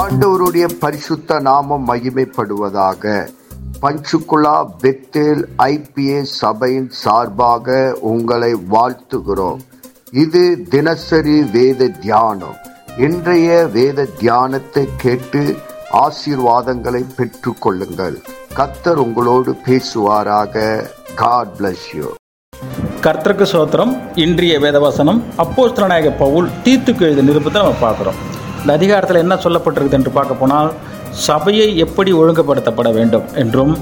ஆண்டவருடைய பரிசுத்த நாமம் மகிமைப்படுவதாக. பஞ்சுகுலா பெத்தேல் ஐபிஏ சபையின் சார்பாக உங்களை வாழ்த்துகிறோம். இது தினசரி வேத தியானம். இன்றைய வேத தியானத்தை கேட்டு ஆசீர்வாதங்களை பெற்று கொள்ளுங்கள். கத்தர் உங்களோடு பேசுவாராக. காட் பிளஸ் யூ கர்த்தருக்கு சோத்திரம். இன்றைய வேதவசனம். அப்போஸ்தலநாயக பவுல் தீத்துக்கு எழுத நிருபத்தை நம்ம பார்க்குறோம். இந்த அதிகாரத்தில் என்ன சொல்லப்பட்டிருக்குது என்று பார்க்க போனால் சபையை எப்படி ஒழுங்குபடுத்தப்பட வேண்டும் என்றும்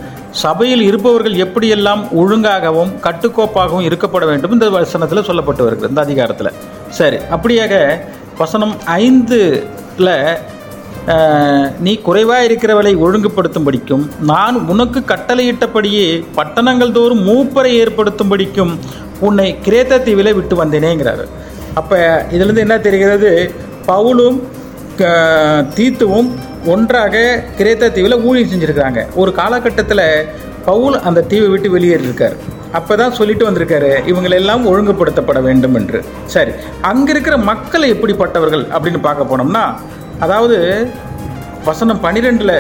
சபையில் இருப்பவர்கள் எப்படியெல்லாம் ஒழுங்காகவும் கட்டுக்கோப்பாகவும் இருக்கப்பட வேண்டும் இந்த வசனத்தில் சொல்லப்பட்டு வருகிறது இந்த அதிகாரத்தில். சரி அப்படியாக வசனம் ஐந்துல நீ குறைவாக இருக்கிறவளை ஒழுங்குபடுத்தும்படிக்கும் நான் உனக்கு கட்டளையிட்டபடியே பட்டணங்கள் தோறும் மூப்பரை ஏற்படுத்தும்படிக்கும் உன்னை கிரேத்த தீவில விட்டு வந்தேனேங்கிறாரு. அப்போ இதுலேருந்து என்ன தெரிகிறது? பவுலும் தீத்துவும் ஒன்றாக கிரேத்த தீவில் ஊழியம் செஞ்சுருக்கிறாங்க. ஒரு காலகட்டத்தில் பவுல் அந்த தீவை விட்டு வெளியேறியிருக்கார். அப்போ தான் சொல்லிட்டு வந்திருக்காரு இவங்களெல்லாம் ஒழுங்குபடுத்தப்பட வேண்டும் என்று. சரி அங்கே இருக்கிற மக்கள் எப்படிப்பட்டவர்கள் அப்படின்னு பார்க்க போனோம்னா அதாவது வசனம் பன்னிரெண்டில்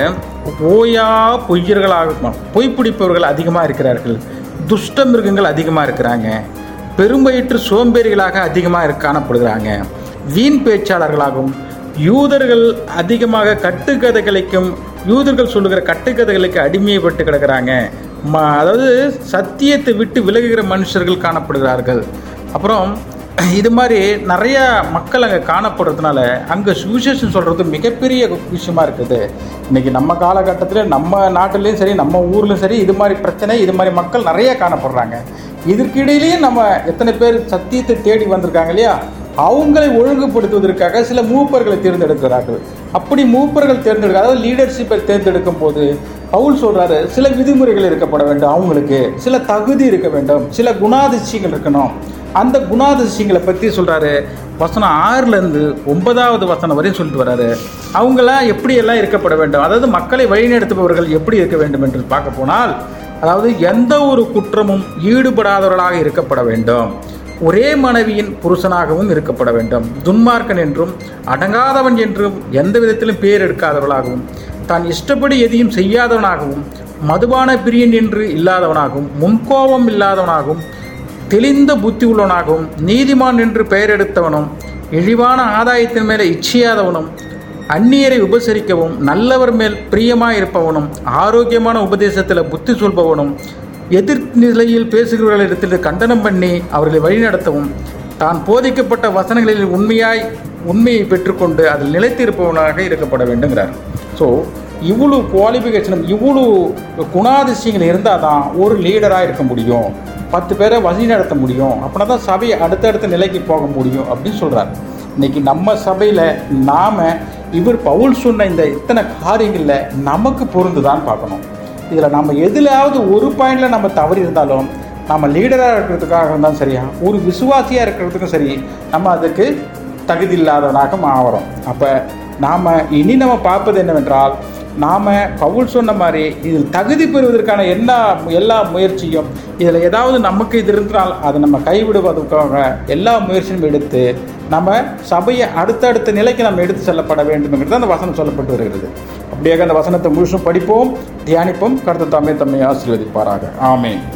ஓயா பொய்யர்களாக பொய் பிடிப்பவர்கள் அதிகமாக இருக்கிறார்கள். துஷ்ட மிருகங்கள் அதிகமாக இருக்கிறாங்க. பெரும்பயிற்று சோம்பேறிகளாக அதிகமாக காணப்படுகிறாங்க. வீண் பேச்சாளர்களாகவும் யூதர்கள் அதிகமாக கட்டுக்கதைகளுக்கும் யூதர்கள் சொல்லுகிற கட்டுக்கதைகளுக்கு அடிமையப்பட்டு கிடக்கிறாங்க. ம அதாவது சத்தியத்தை விட்டு விலகுகிற மனுஷர்கள் காணப்படுகிறார்கள். அப்புறம் இது மாதிரி நிறையா மக்கள் அங்கே காணப்படுறதுனால அங்கே சுவிசேஷன் சொல்கிறது மிகப்பெரிய விஷயமா இருக்குது. இன்றைக்கி நம்ம காலகட்டத்தில் நம்ம நாட்டிலையும் சரி நம்ம ஊர்லேயும் சரி இது மாதிரி பிரச்சனை இது மாதிரி மக்கள் நிறைய காணப்படுறாங்க. இதற்கிடையிலேயே நம்ம எத்தனை பேர் சத்தியத்தை தேடி வந்திருக்காங்க இல்லையா? அவங்களை ஒழுங்குபடுத்துவதற்காக சில மூப்பர்களை தேர்ந்தெடுக்கிறார்கள். அப்படி மூப்பர்கள் தேர்ந்தெடுக்க அதாவது லீடர்ஷிப்பை தேர்ந்தெடுக்கும் போது பவுல் சொல்றாரு சில விதிமுறைகள் இருக்கப்பட வேண்டும் அவங்களுக்கு சில தகுதி இருக்க வேண்டும் சில குணாதிசயங்கள் இருக்கணும். அந்த குணாதிசயங்களை பற்றி சொல்கிறாரு வசனம் ஆறுலேருந்து ஒன்பதாவது வசனம் வரையும் சொல்லிட்டு வராரு அவங்களாம் எப்படியெல்லாம் இருக்கப்பட வேண்டும்? அதாவது மக்களை வழிநடத்துபவர்கள் எப்படி இருக்க வேண்டும் என்று பார்க்க போனால் அதாவது எந்த ஒரு குற்றமும் ஈடுபடாதவர்களாக இருக்கப்பட வேண்டும். ஒரே மனைவியின் புருஷனாகவும் இருக்கப்பட வேண்டும். துன்மார்க்கன் என்றும் அடங்காதவன் என்றும் எந்த விதத்திலும் பேர் எடுக்காதவளாகவும் தான் இஷ்டப்படி எதையும் செய்யாதவனாகவும் மதுபான பிரியன் என்று இல்லாதவனாகவும் முன்கோபம் இல்லாதவனாகவும் தெளிந்த புத்தி உள்ளவனாகவும் நீதிமான் என்று பெயர் எடுத்தவனும் இழிவான ஆதாயத்தின் மேலே இச்சியாதவனும் அந்நியரை உபசரிக்கவும் நல்லவர் மேல் பிரியமாயிருப்பவனும் ஆரோக்கியமான உபதேசத்தில் புத்தி சொல்பவனும் எதிர் நிலையில் பேசுகிறவர்களிடத்தில் கண்டனம் பண்ணி அவர்களை வழிநடத்தவும். தான் போதிக்கப்பட்ட வசனங்களில் உண்மையாய் உண்மையை பெற்றுக்கொண்டு அதில் நிலைத்திருப்பவனாக இருக்கப்பட வேண்டுங்கிறார். ஸோ இவ்வளோ குவாலிஃபிகேஷனும் இவ்வளோ குணாதிசயங்கள் இருந்தால் தான் ஒரு லீடராக இருக்க முடியும். பத்து பேரை வழி நடத்த முடியும். அப்படின்னா தான் சபை அடுத்தடுத்த நிலைக்கு போக முடியும் அப்படின்னு சொல்கிறார் இன்னைக்கு நம்ம சபையில் நாம் இவர் பவுல் சொன்ன இந்த இத்தனை காரியங்களில் நமக்கு பொருந்துதான் பார்க்கணும். இதில் நம்ம எதுலையாவது ஒரு பாயிண்டில் நம்ம தவறி இருந்தாலும் நம்ம லீடராக இருக்கிறதுக்காக இருந்தாலும் சரியா ஒரு விசுவாசியாக இருக்கிறதுக்கும் சரி நம்ம அதுக்கு தகுதி இல்லாதவனாக மாறுறோம் அப்போ நாம் இனி நம்ம பார்ப்பது என்னவென்றால் நாம் பவுல் சொன்ன மாதிரி இதில் தகுதி பெறுவதற்கான என்ன எல்லா முயற்சியும் இதில் ஏதாவது நமக்கு இது இருந்தால் அதை நம்ம கைவிடுவதற்காக எல்லா முயற்சியும் எடுத்து நம்ம சபையை அடுத்தடுத்த நிலைக்கு நம்ம எடுத்து செல்லப்பட வேண்டும்ங்கிறது அந்த வசனம் சொல்லப்பட்டு வருகிறது. அப்படியாக அந்த வசனத்தை முழுசும் படிப்போம் தியானிப்போம். கருத்து தம்மை தம்மை ஆசீர்வதிப்பாராக. ஆமென்.